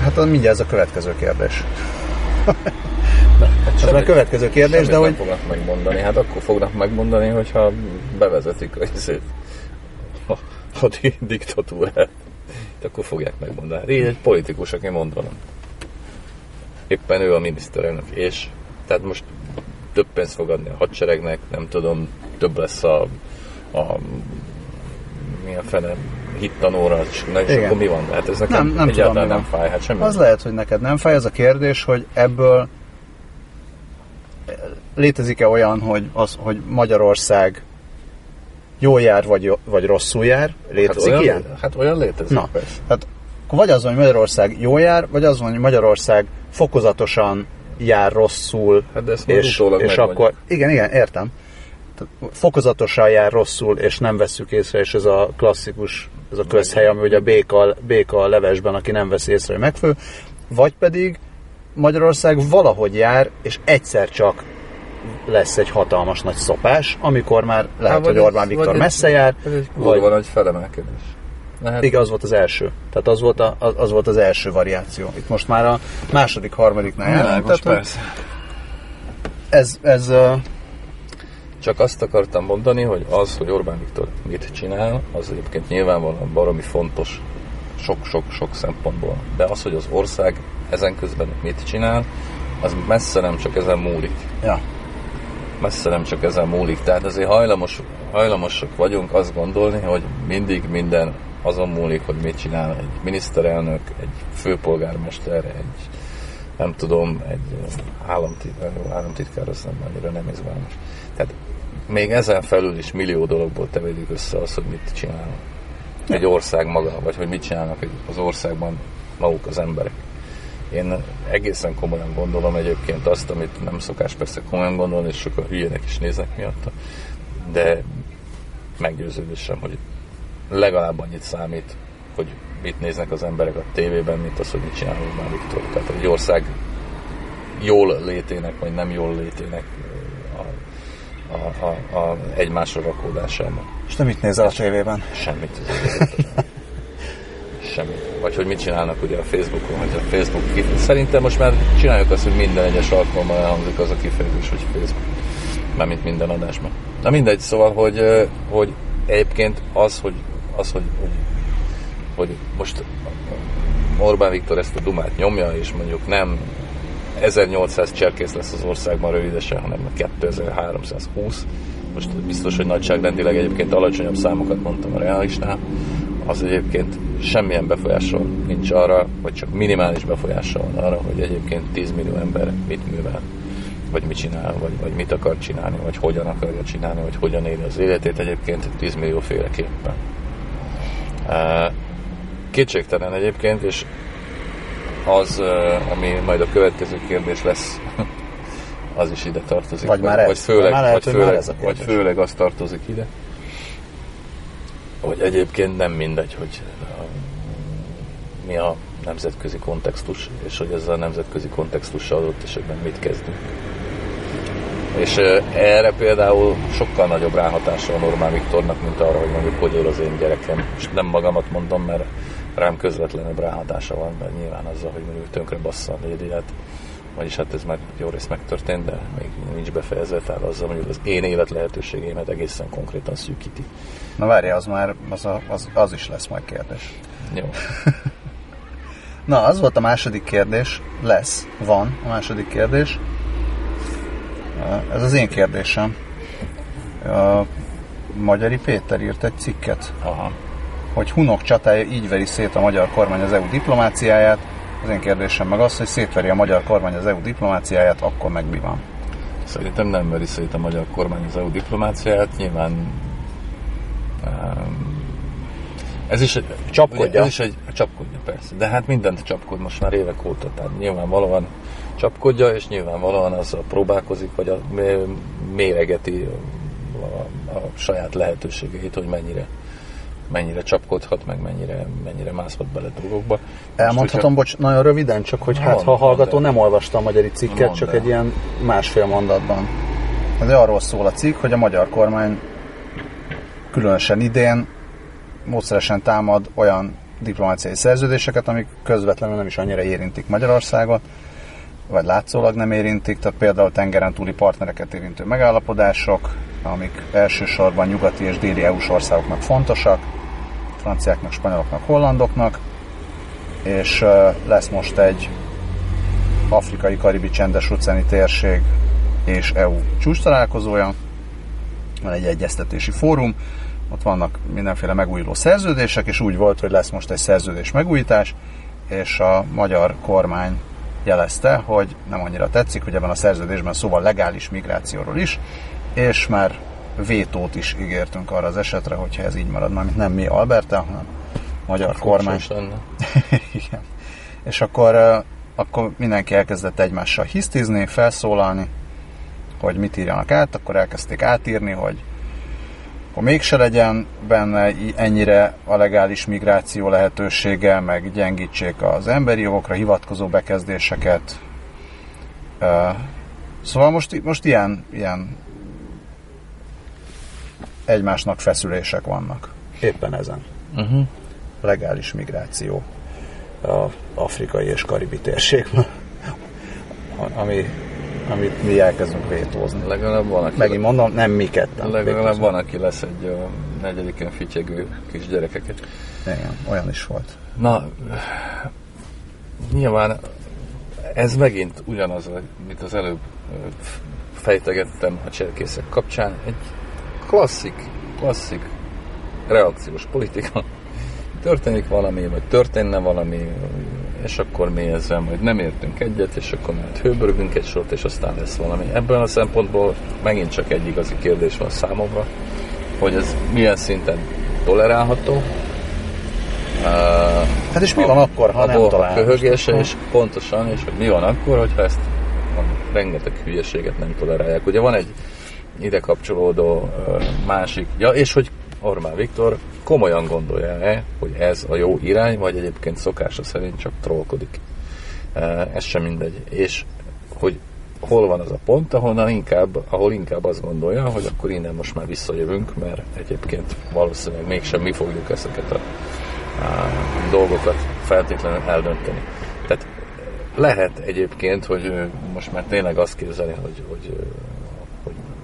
hát az mindjárt ez a következő kérdés. Hát Ez a következő kérdés, de nem hogy fognak megmondani. Hát akkor fognak megmondani, hogyha bevezetik a, a, a di- diktatúrát. Hát akkor fogják megmondani. Így egy politikus, aki mond valamit. Éppen ő a miniszterelnök, és tehát most több pénzt fog adni a hadseregnek, nem tudom, több lesz a, a milyen fene hittanóra, és, Igen. akkor mi van? Hát ez nekem Nem- nem egyáltalán tudom, mi nem fáj, hát semmi. az lehet, hogy neked nem fáj, az a kérdés, hogy ebből létezik-e olyan, hogy, az, hogy Magyarország jól jár, vagy, vagy rosszul jár? Létezik hát olyan, ilyen? Hát olyan létezik, Na, persze. akkor vagy az van, hogy Magyarország jól jár, vagy az van, hogy Magyarország fokozatosan jár rosszul, Hát de ezt és, és akkor, igen, igen, értem. Fokozatosan jár rosszul, és nem vesszük észre, és ez a klasszikus, ez a közhely, ami ugye a béka, béka a levesben, aki nem veszi észre, hogy megfő, vagy pedig Magyarország valahogy jár, és egyszer csak lesz egy hatalmas nagy szopás, amikor már lehet, vagy hogy Orbán Viktor vagy egy- messze jár, Ez egy vagy, kurva nagy felemelkedés. Lehet, igen, az volt az első. Tehát az volt, a, az, az volt az első variáció. Itt most már a második, harmadiknál járunk. Tehát, persze. ez, ez ö, Csak azt akartam mondani, hogy az, hogy Orbán Viktor mit csinál, az egyébként nyilvánvalóan baromi fontos sok-sok-sok szempontból. De az, hogy az ország ezen közben mit csinál, az messze nem csak ezen múlik. ja, Messze nem csak ezen múlik. Tehát azért hajlamos, hajlamosak vagyunk azt gondolni, hogy mindig minden azon múlik, hogy mit csinál egy miniszterelnök, egy főpolgármester, egy nem tudom, egy államtitkár, államtitkár az nem annyira nem izgalmas. Tehát még ezen felül is millió dologból tevédik össze az, hogy mit csinál egy ország maga, vagy hogy mit csinálnak az országban maguk az emberek. Én egészen komolyan gondolom egyébként azt, amit nem szokás persze komolyan gondolni, és sokan hülyének is néznek miatta, de meggyőződésem, hogy legalább annyit számít, hogy mit néznek az emberek a tévében, mint az, hogy mit csinál Orbán Viktor. Tehát egy ország jól létének, vagy nem jól létének a, a, a egymásra rakódásában. És te mit nézel a tévében? Semmit. Semmit. Vagy hogy mit csinálnak ugye a Facebookon, hogy a Facebook kifejezés. Szerintem most már csináljuk azt, hogy minden egyes alkalommal elhangzik az a kifejezés, hogy Facebook. Mármint minden adásban. Na mindegy, szóval, hogy, hogy egyébként az, hogy, az, hogy, hogy, hogy most Orbán Viktor ezt a dumát nyomja, és mondjuk nem 1800 cserkész lesz az országban rövidesen, hanem 2320. Most biztos, hogy nagyságrendileg egyébként alacsonyabb számokat mondtam a realisnál. Az egyébként semmilyen befolyással nincs arra, vagy csak minimális befolyással van arra, hogy egyébként 10 millió ember mit művel, vagy mit csinál, vagy, vagy mit akar csinálni, vagy hogyan akarja csinálni, vagy hogyan éli az életét egyébként 10 millió féleképpen. Kétségtelen egyébként, és az, ami majd a következő kérdés lesz, az is ide tartozik. Vagy már ez. Vagy főleg, már lehet, vagy, hogy már főleg, ez a vagy kérdés. főleg az tartozik ide. Hogy egyébként nem mindegy, hogy a, mi a nemzetközi kontextus, és hogy ezzel a nemzetközi kontextussal adott esetben mit kezdünk. És erre például sokkal nagyobb ráhatása van Orbán Viktornak, mint arra, hogy mondjuk hogy él az én gyerekem. Most nem magamat mondom, mert rám közvetlenebb ráhatása van, mert nyilván azzal, hogy mondjuk tönkre bassza a médiát, vagyis hát ez már jó rész megtörtént, de még nincs befejezve, tehát azzal mondjuk az én élet lehetőségeimet egészen konkrétan szűkíti. Na várj, az már, az, a, az, az is lesz majd kérdés. Jó. Na, az volt a második kérdés. Lesz, van a második kérdés. Ez az én kérdésem. A Magyari Péter írt egy cikket, Aha. Hogy Hunok csatája így veri szét a magyar kormány az EU diplomáciáját. Az én kérdésem meg az, hogy szétveri a magyar kormány az EU diplomáciáját, akkor meg mi van? Szerintem nem veri szét a magyar kormány az EU diplomáciáját, nyilván um, ez is egy, Csapkodja. Ez is egy csapkodja, persze. De hát mindent csapkod most már évek óta, tehát nyilvánvalóan csapkodja, és nyilvánvalóan azzal próbálkozik, vagy a, mé- méregeti a, a saját lehetőségeit, hogy mennyire mennyire csapkodhat, meg mennyire, mennyire mászhat bele dolgokba. Most, Elmondhatom, bocs, nagyon röviden, csak hogy hát, ha a hallgató nem olvasta a magyari cikket, csak egy ilyen másfél mondatban. Ez arról szól a cikk, hogy a magyar kormány különösen idén módszeresen támad olyan diplomáciai szerződéseket, amik közvetlenül nem is annyira érintik Magyarországot, vagy látszólag nem érintik, tehát például tengeren túli partnereket érintő megállapodások, amik elsősorban nyugati és déli EU-s országoknak fontosak, franciáknak, spanyoloknak, hollandoknak, és lesz most egy afrikai, karibi, csendes óceáni térség és EU csúcs találkozója, van egy egyeztetési fórum, ott vannak mindenféle megújuló szerződések, és úgy volt, hogy lesz most egy szerződés megújítás, és a magyar kormány jelezte, hogy nem annyira tetszik, hogy ebben a szerződésben szóval legális migrációról is, és már vétót is ígértünk arra az esetre, hogyha ez így marad, mármint nem mi Alberta, hanem magyar kormány. Igen. És akkor, akkor mindenki elkezdett egymással hisztizni, felszólalni, hogy mit írjanak át, akkor elkezdték átírni, hogy akkor mégse legyen benne ennyire a legális migráció lehetősége, meg gyengítsék az emberi jogokra hivatkozó bekezdéseket. Szóval most, most ilyen, ilyen egymásnak feszülések vannak. Éppen ezen. Uh-huh. Legális migráció a afrikai és karibi térségben, ami, amit mi elkezdünk vétózni. Legalább van, aki, Megint mondom, nem mi ketten. legalább vétózunk. van, aki lesz egy a negyediken fityegő kis gyerekeket. Igen, olyan is volt. Na, nyilván ez megint ugyanaz, amit az előbb fejtegettem a cserkészek kapcsán. Egy klasszik, klasszik reakciós politika. Történik valami, vagy történne valami, és akkor mi ezzel majd nem értünk egyet, és akkor majd hőbörgünk egy sort, és aztán lesz valami. Ebből a szempontból megint csak egy igazi kérdés van számomra, hogy ez milyen szinten tolerálható, Hát és mi van akkor, ha nem találunk? köhögése, és pontosan, és hogy mi van akkor, hogyha ezt a rengeteg hülyeséget nem tolerálják. Ugye van egy ide kapcsolódó másik, ja, és hogy Orbán Viktor komolyan gondolja-e, hogy ez a jó irány, vagy egyébként szokása szerint csak trollkodik. Ez sem mindegy. És hogy hol van az a pont, ahonnan inkább, ahol inkább azt gondolja, hogy akkor innen most már visszajövünk, mert egyébként valószínűleg mégsem mi fogjuk ezeket a, a dolgokat feltétlenül eldönteni. Tehát lehet egyébként, hogy most már tényleg azt képzeli, hogy, hogy,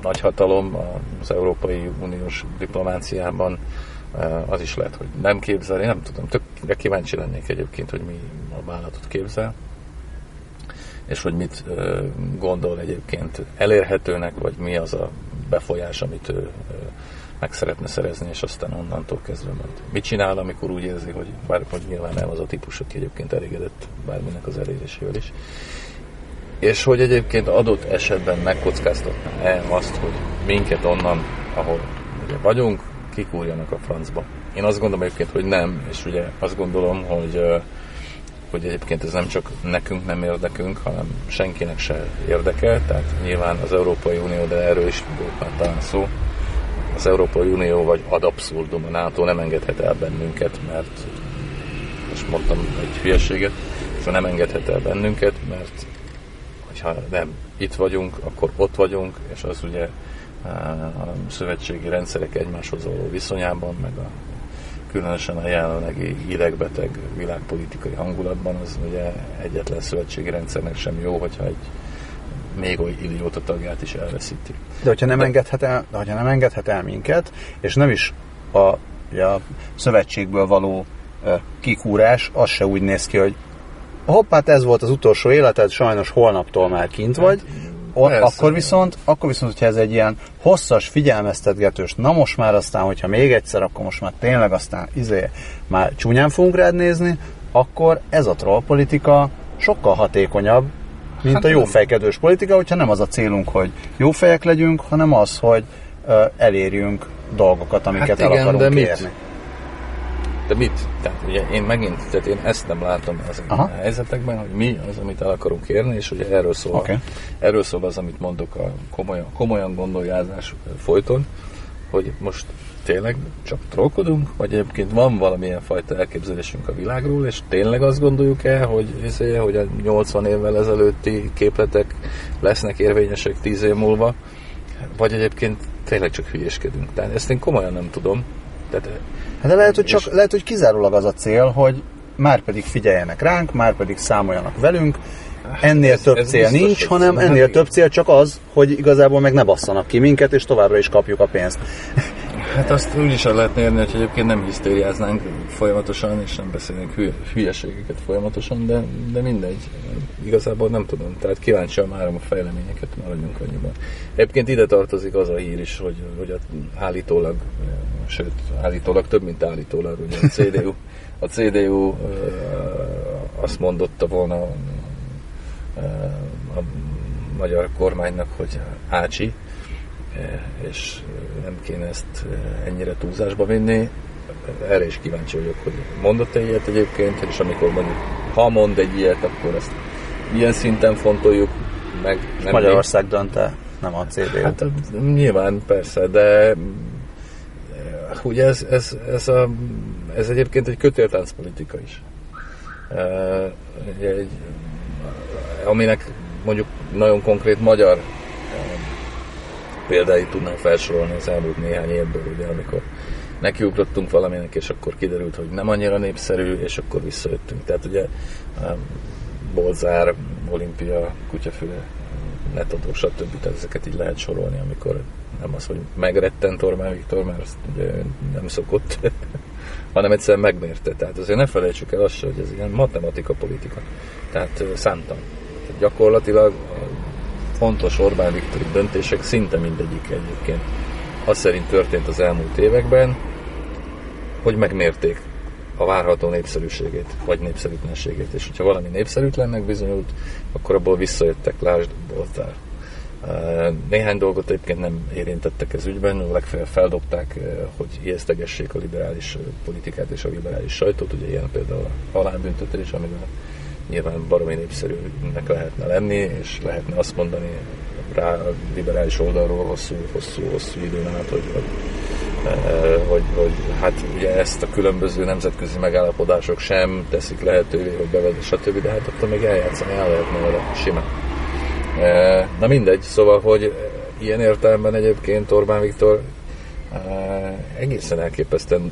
hogy nagy hatalom az Európai Uniós diplomáciában az is lehet, hogy nem képzeli, nem tudom, tökre kíváncsi lennék egyébként, hogy mi a vállalatot képzel és hogy mit gondol egyébként elérhetőnek, vagy mi az a befolyás, amit ő meg szeretne szerezni, és aztán onnantól kezdve majd mit csinál, amikor úgy érzi, hogy bár hogy nyilván nem az a típus, aki egyébként elégedett bárminek az elérésével is. És hogy egyébként adott esetben megkockáztatná-e azt, hogy minket onnan, ahol ugye vagyunk, kikúrjanak a francba. Én azt gondolom egyébként, hogy nem, és ugye azt gondolom, hogy hogy egyébként ez nem csak nekünk nem érdekünk, hanem senkinek se érdeke, tehát nyilván az Európai Unió, de erről is volt már talán szó, az Európai Unió vagy ad abszurdum, a NATO nem engedhet el bennünket, mert most mondtam egy hülyeséget, és nem engedhet el bennünket, mert ha nem itt vagyunk, akkor ott vagyunk, és az ugye a szövetségi rendszerek egymáshoz való viszonyában, meg a különösen a jelenlegi idegbeteg világpolitikai hangulatban, az ugye egyetlen szövetségi rendszernek sem jó, hogyha egy még oly idióta tagját is elveszíti. De hogyha nem, de... Engedhet, el, de hogyha nem engedhet el minket, és nem is a, a szövetségből való kikúrás, az se úgy néz ki, hogy hoppát ez volt az utolsó életed, sajnos holnaptól már kint vagy, hát, Persze. akkor viszont, akkor viszont, hogyha ez egy ilyen hosszas, figyelmeztetgetős, na most már aztán, hogyha még egyszer, akkor most már tényleg aztán izé, már csúnyán fogunk rád nézni, akkor ez a trollpolitika sokkal hatékonyabb, mint hát a jófejkedős politika, hogyha nem az a célunk, hogy jó fejek legyünk, hanem az, hogy elérjünk dolgokat, amiket hát igen, el akarunk de érni. De mit? Tehát ugye én megint, tehát én ezt nem látom ezekben Aha. a helyzetekben, hogy mi az, amit el akarunk érni, és ugye erről szól, okay. erről szól az, amit mondok a komolyan, komolyan gondoljázás folyton, hogy most tényleg csak trollkodunk, vagy egyébként van valamilyen fajta elképzelésünk a világról, és tényleg azt gondoljuk el, hogy, izé, hogy a 80 évvel ezelőtti képletek lesznek érvényesek 10 év múlva, vagy egyébként tényleg csak hülyéskedünk. Tehát ezt én komolyan nem tudom. Tehát Hát de lehet, hogy, csak, és... lehet, hogy kizárólag az a cél, hogy már pedig figyeljenek ránk, már pedig számoljanak velünk, ennél ez, több ez cél biztos, nincs, hanem ennél több cél csak az, hogy igazából meg ne basszanak ki minket, és továbbra is kapjuk a pénzt. Hát azt úgy is el lehetne érni, hogy egyébként nem hisztériáznánk folyamatosan, és nem beszélnénk hülye, hülyeségeket folyamatosan, de, de mindegy. Igazából nem tudom, tehát kíváncsian várom a fejleményeket, maradjunk annyiban. Egyébként ide tartozik az a hír is, hogy, hogy a, állítólag, sőt, állítólag több, mint állítólag, ugye a CDU, a CDU azt mondotta volna a magyar kormánynak, hogy Ácsi, és nem kéne ezt ennyire túlzásba vinni. Erre is kíváncsi vagyok, hogy mondott-e ilyet egyébként, és amikor mondjuk, ha mond egy ilyet, akkor ezt ilyen szinten fontoljuk meg. Nem Magyarország dönte, nem a CDU. Hát nyilván persze, de ugye ez, ez, ez, a, ez egyébként egy kötéltánc politika is. Egy, aminek mondjuk nagyon konkrét magyar példáit tudnám felsorolni az elmúlt néhány évből, ugye, amikor nekiugrottunk valaminek, és akkor kiderült, hogy nem annyira népszerű, és akkor visszajöttünk. Tehát ugye Bolzár, Olimpia, Kutyafüle, Netodó, stb. Tehát ezeket így lehet sorolni, amikor nem az, hogy megrettent Orbán Viktor, mert azt ugye nem szokott, hanem egyszerűen megmérte. Tehát azért ne felejtsük el azt, hogy ez ilyen matematika politika. Tehát számtan. Gyakorlatilag fontos Orbán Viktori döntések szinte mindegyik egyébként az szerint történt az elmúlt években, hogy megmérték a várható népszerűségét, vagy népszerűtlenségét. És hogyha valami népszerűtlennek bizonyult, akkor abból visszajöttek, lásd, Boltár. Néhány dolgot egyébként nem érintettek ez ügyben, legfeljebb feldobták, hogy ijesztegessék a liberális politikát és a liberális sajtót, ugye ilyen például a halálbüntetés, amivel nyilván baromi népszerűnek lehetne lenni, és lehetne azt mondani rá a liberális oldalról hosszú, hosszú, hosszú időn át, hogy, hogy, eh, hogy, hogy hát ugye ezt a különböző nemzetközi megállapodások sem teszik lehetővé, hogy bevezet, stb. De hát ott még eljátszani el lehetne vele simán. E, Na mindegy, szóval, hogy ilyen értelemben egyébként Orbán Viktor e, egészen elképesztően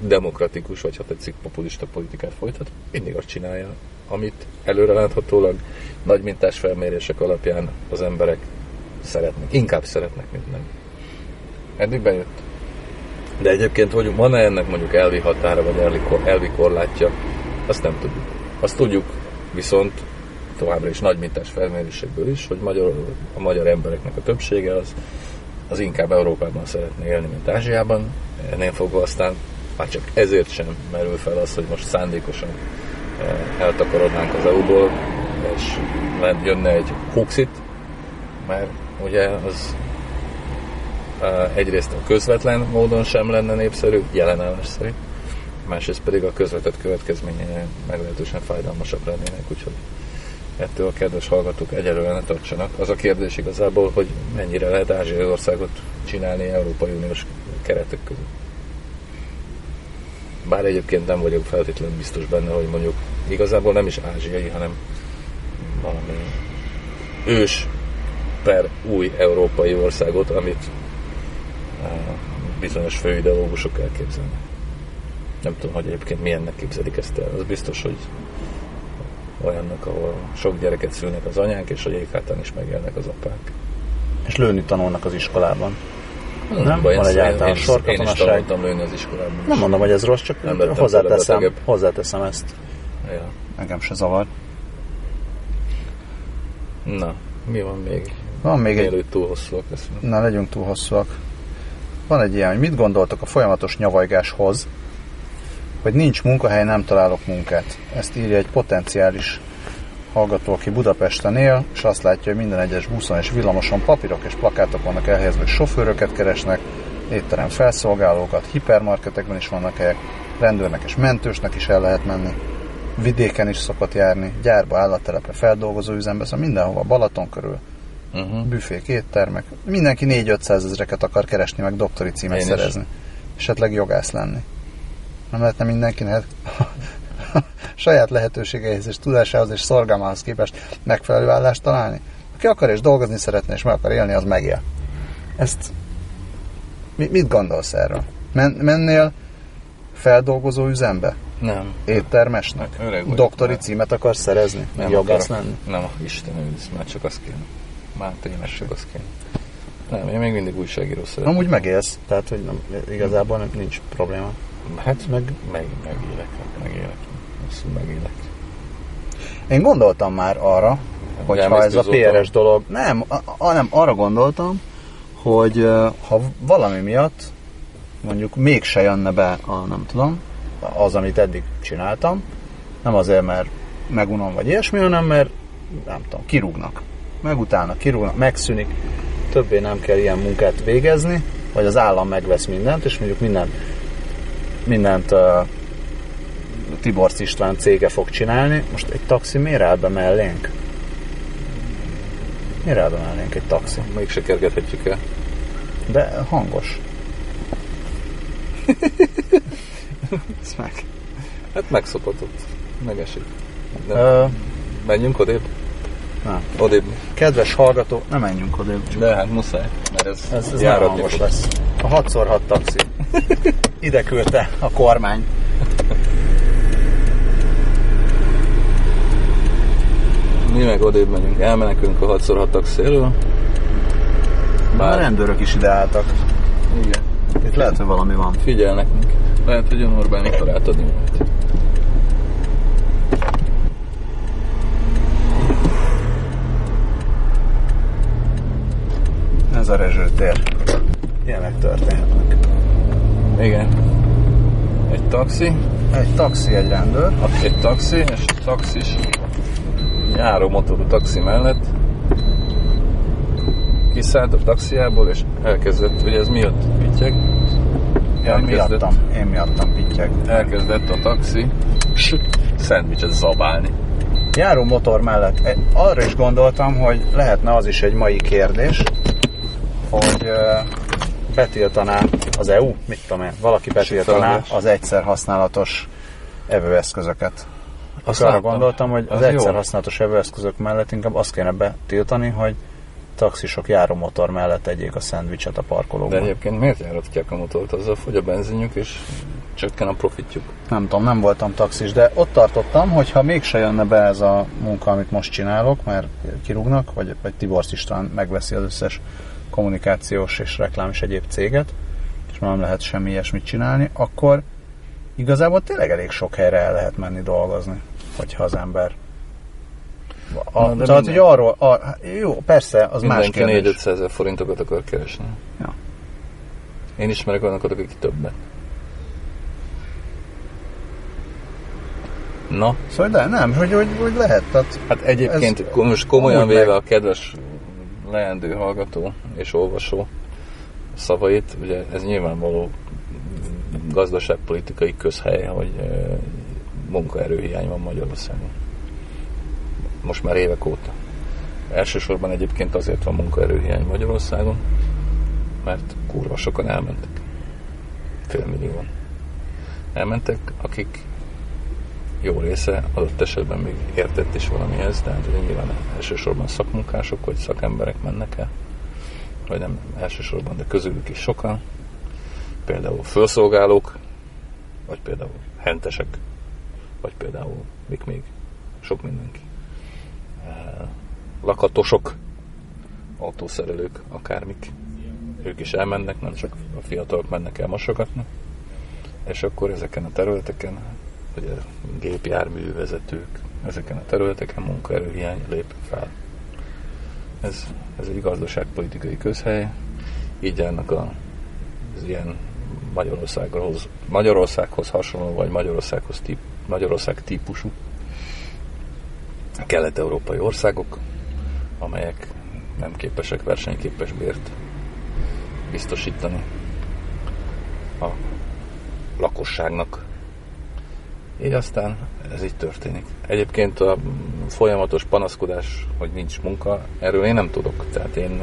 demokratikus, vagy ha tetszik, populista politikát folytat, mindig azt csinálja, amit előreláthatólag nagy mintás felmérések alapján az emberek szeretnek. Inkább szeretnek, mint nem. Eddig bejött. De egyébként, hogy van-e ennek mondjuk elvi határa, vagy elvi, elvi korlátja, azt nem tudjuk. Azt tudjuk viszont továbbra is nagy mintás felmérésekből is, hogy magyar, a magyar embereknek a többsége az, az inkább Európában szeretne élni, mint Ázsiában. Ennél fogva aztán már csak ezért sem merül fel az, hogy most szándékosan eh, eltakarodnánk az EU-ból, és jönne egy Huxit, mert ugye az eh, egyrészt a közvetlen módon sem lenne népszerű, jelenállás szerint, másrészt pedig a közvetett következményei meglehetősen fájdalmasak lennének, úgyhogy ettől a kedves hallgatók egyelőre ne tartsanak. Az a kérdés igazából, hogy mennyire lehet ázsiai országot csinálni Európai Uniós keretek között. Bár egyébként nem vagyok feltétlenül biztos benne, hogy mondjuk igazából nem is ázsiai, hanem valami ős per új európai országot, amit bizonyos főideológusok elképzelnek. Nem tudom, hogy egyébként milyennek képzelik ezt el. Az biztos, hogy olyannak, ahol sok gyereket szülnek az anyák, és a jéghátán is megélnek az apák. És lőni tanulnak az iskolában. Nem, nem baj, van egy általános én, én is tanultam lőni az iskolában. Nem mondom, hogy ez rossz, csak nem hozzáteszem, hozzáteszem ezt. Ja. Engem se zavar. Na, mi van még? Van még egy... túl hosszúak leszünk. Na, legyünk túl hosszúak. Van egy ilyen, hogy mit gondoltok a folyamatos nyavajgáshoz, hogy nincs munkahely, nem találok munkát. Ezt írja egy potenciális hallgató, aki Budapesten él, és azt látja, hogy minden egyes buszon és villamoson papírok és plakátok vannak elhelyezve, hogy sofőröket keresnek, étterem felszolgálókat, hipermarketekben is vannak helyek, rendőrnek és mentősnek is el lehet menni, vidéken is szokott járni, gyárba, állattelepre, feldolgozó üzembe, szóval mindenhova, Balaton körül, uh-huh. büfék, éttermek. Mindenki 4-500 ezereket akar keresni, meg doktori címet Én szerezni. Is. Esetleg jogász lenni. Nem lehetne mindenkinek saját lehetőségeihez és tudásához és szorgalmához képest megfelelő állást találni? Aki akar és dolgozni szeretne és meg akar élni, az megél. Ezt mit gondolsz erről? Men, mennél feldolgozó üzembe? Nem. Éttermesnek? Öreg Doktori már. címet akarsz szerezni? Nem jogász lenni? Nem, Isten ősz, már csak az kéne. Már tényleg csak az kéne. Nem, én még mindig újságíró szeretem. Amúgy megélsz, tehát hogy nem, igazából nem, nincs probléma. Hát meg, meg, megélek, megélek. Azt megélek. Én gondoltam már arra, hogy ha ez a PRS dolog... Nem, a, a, nem, arra gondoltam, hogy ha valami miatt mondjuk mégse jönne be a, nem tudom, az, amit eddig csináltam, nem azért, mert megunom vagy ilyesmi, hanem mert nem tudom, kirúgnak. Megutálnak, kirúgnak, megszűnik, többé nem kell ilyen munkát végezni, vagy az állam megvesz mindent, és mondjuk minden mindent uh, Tibor István cége fog csinálni. Most egy taxi miért áll be mellénk? Miért áll be mellénk egy taxi? Még se kergethetjük el. De hangos. Ez meg. Hát megszopatott. Megesik. De uh, menjünk odébb? Nem. Odébb. Kedves hallgató, nem menjünk odébb. De hát muszáj, mert ez, ez, ez hangos lesz. A 6x6 taxi. Ide küldte a kormány. Mi meg odébb megyünk, elmenekünk a 6x6 taxiról. Bár... A rendőrök is ide álltak. Igen. Itt lehet, hogy valami van. Figyelnek minket. Lehet, hogy a Orbán Viktor átadni majd. Ez a rezsőtér. Ilyenek történhetnek. Igen. Egy taxi. Egy taxi, egy rendőr. Egy taxi, és egy taxis járó motorú taxi mellett kiszállt a taxiából, és elkezdett, hogy ez miatt pittyeg. Ja, miattam, én miattam pittyeg. Elkezdett a taxi szendvicset zabálni. Járó motor mellett arra is gondoltam, hogy lehetne az is egy mai kérdés, hogy betiltaná az EU, mit tudom én, valaki betiltaná az egyszer használatos evőeszközöket. Azt arra gondoltam, hogy az, Az egyszer jó. használatos evőeszközök mellett inkább azt kéne betiltani, hogy taxisok járómotor mellett tegyék a szendvicset a De parkolóban. egyébként miért járatják a motort? Azzal fogy a benzinjük, és csökken a profitjuk. Nem tudom, nem voltam taxis, de ott tartottam, hogy ha mégse jönne be ez a munka, amit most csinálok, mert kirúgnak, vagy, vagy Tibor István megveszi az összes kommunikációs és reklám és egyéb céget, és már nem lehet semmi ilyesmit csinálni, akkor igazából tényleg elég sok helyre el lehet menni dolgozni, hogyha az ember a, Na, de tehát, hogy arról, a, jó, persze, az más Mindenki kérdés. 4 ezer forintokat akar keresni. Ja. Én ismerek olyanokat, akik többet. Na, Szóval de nem, hogy, hogy, hogy lehet, tehát hát egyébként Ez- most komolyan véve meg- a kedves leendő hallgató és olvasó szavait, ugye ez nyilvánvaló gazdaságpolitikai közhely, hogy munkaerőhiány van Magyarországon. Most már évek óta. Elsősorban egyébként azért van munkaerőhiány Magyarországon, mert kurva sokan elmentek. Félmillióan. Elmentek, akik jó része adott esetben még értett is valamihez, tehát ugye nyilván elsősorban szakmunkások vagy szakemberek mennek el, vagy nem elsősorban, de közülük is sokan. Például felszolgálók, vagy például hentesek, vagy például mik még, sok mindenki. Lakatosok, autószerelők, akármik. Ők is elmennek, nem csak a fiatalok mennek el mosogatni. És akkor ezeken a területeken, ugye gépjárművezetők, ezeken a területeken munkaerőhiány lép fel. Ez, ez egy gazdaságpolitikai közhely, így állnak a, az ilyen Magyarországhoz, Magyarországhoz hasonló, vagy Magyarországhoz típ, Magyarország típusú kelet-európai országok, amelyek nem képesek versenyképes bért biztosítani a lakosságnak. Így aztán ez így történik. Egyébként a folyamatos panaszkodás, hogy nincs munka, erről én nem tudok. Tehát én,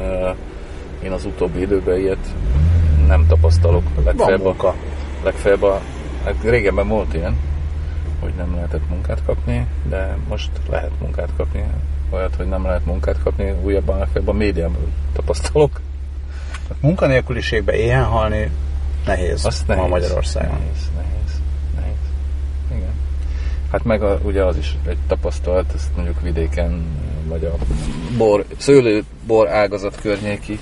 én az utóbbi időben ilyet nem tapasztalok. Legfeljebb a, legfeljebb a, hát régebben volt ilyen, hogy nem lehetett munkát kapni, de most lehet munkát kapni. Olyat, hogy nem lehet munkát kapni, újabban legfeljebb a médiában tapasztalok. Tehát munkanélküliségbe éhen halni nehéz, Azt ma nehéz. Magyarországon. Nehéz, nehéz, nehéz. Igen. Hát meg a, ugye az is egy tapasztalat, ezt mondjuk vidéken, vagy a bor, szőlő bor ágazat környéki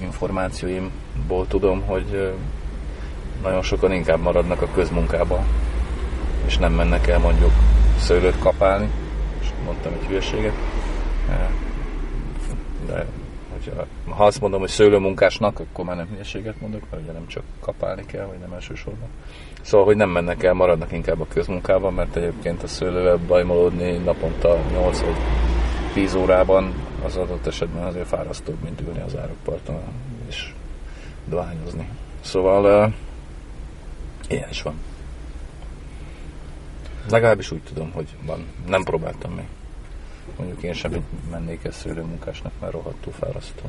információimból tudom, hogy nagyon sokan inkább maradnak a közmunkába, és nem mennek el mondjuk szőlőt kapálni, és mondtam egy hülyeséget, Eh, de hogyha, ha azt mondom, hogy szőlőmunkásnak, akkor már nem hülyeséget mondok, mert ugye nem csak kapálni kell, vagy nem elsősorban. Szóval, hogy nem mennek el, maradnak inkább a közmunkában, mert egyébként a szőlővel bajmolódni naponta 8 vagy 10 órában az adott esetben azért fárasztóbb, mint ülni az árokparton és dohányozni. Szóval uh, ilyen is van. Legalábbis úgy tudom, hogy van. Nem próbáltam még. Mondjuk én sem mennék el szőlőmunkásnak, mert rohadtul fárasztó.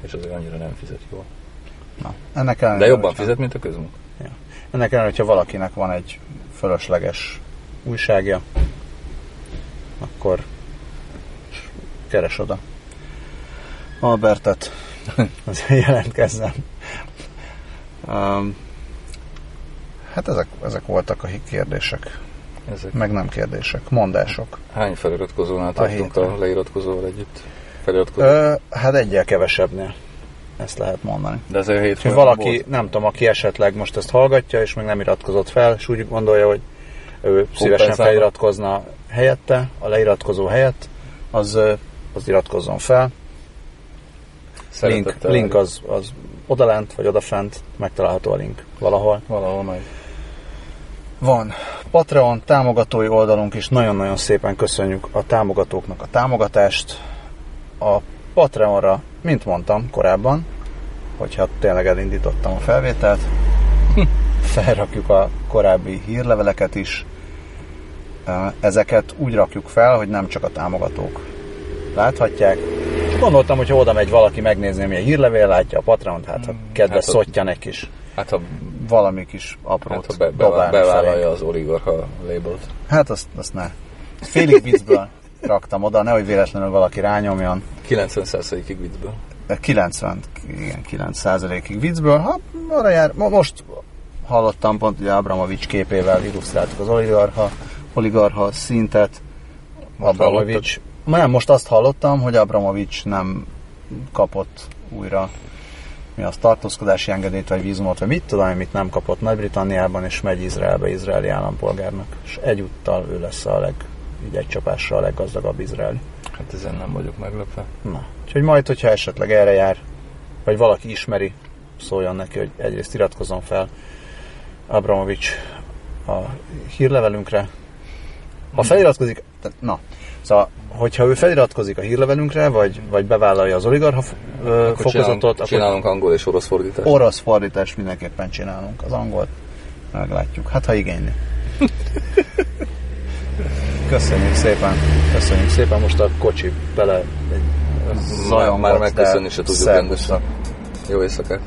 És azért annyira nem fizet jól. Na, ennek ellenére, De jobban hogyha- fizet, mint a közmunka. Ennek ellenére, hogyha valakinek van egy fölösleges újságja, akkor keres oda. Albertet, azért jelentkezzen. Um, hát ezek, ezek voltak a kérdések, Ezek. meg nem kérdések, mondások. Hány feliratkozónál tartunk héten. a leiratkozóval együtt? Feliratkozó. Ö, hát egyel kevesebbnél, ezt lehet mondani. De ez a hét Hogy valaki, nem tudom, aki esetleg most ezt hallgatja, és még nem iratkozott fel, és úgy gondolja, hogy ő szívesen feliratkozna helyette, a leiratkozó helyett, az, az iratkozzon fel. Link, link az, az odalent, vagy odafent, megtalálható a link valahol. Valahol meg. Van Patreon támogatói oldalunk is, nagyon-nagyon szépen köszönjük a támogatóknak a támogatást. A Patreonra, mint mondtam korábban, hogyha tényleg elindítottam a felvételt, felrakjuk a korábbi hírleveleket is. Ezeket úgy rakjuk fel, hogy nem csak a támogatók láthatják. Gondoltam, hogy oda megy valaki megnézni, a hírlevél, látja a Patreont, hát ha kedves hát ott- szottyan egy kis Hát ha valami kis aprót Hát, be, be, bevállalja felé. az oligarcha labelt. Hát azt, azt ne. Félig viccből raktam oda, nehogy véletlenül valaki rányomjon. 90%-ig viccből. De 90, igen, 9 ig viccből. Ha arra jár, mo- most hallottam pont, hogy Abramovics képével illusztráltuk az oligarcha, oligarcha szintet. Abramovics. Ma nem, most azt hallottam, hogy Abramovics nem kapott újra mi az tartózkodási engedélyt, vagy vízumot, vagy mit tudom, mit nem kapott Nagy-Britanniában, és megy Izraelbe izraeli állampolgárnak. És egyúttal ő lesz a leg, így egy csapással a leggazdagabb izraeli. Hát ezen nem vagyok meglepve. Na, úgyhogy majd, hogyha esetleg erre jár, vagy valaki ismeri, szóljon neki, hogy egyrészt iratkozzon fel Abramovics a hírlevelünkre. Ha feliratkozik, tehát, na, szóval, hogyha ő feliratkozik a hírlevelünkre, vagy, vagy bevállalja az oligarcha f- ö, Akkor fokozatot, csinálunk, akkor csinálunk angol és orosz fordítást. orosz fordítást mindenképpen csinálunk. Az angolt meglátjuk. Hát, ha igényli. Köszönjük szépen. Köszönjük szépen. Most a kocsi bele egy zajongott, már megköszönni se tudjuk rendesen. Jó éjszakát!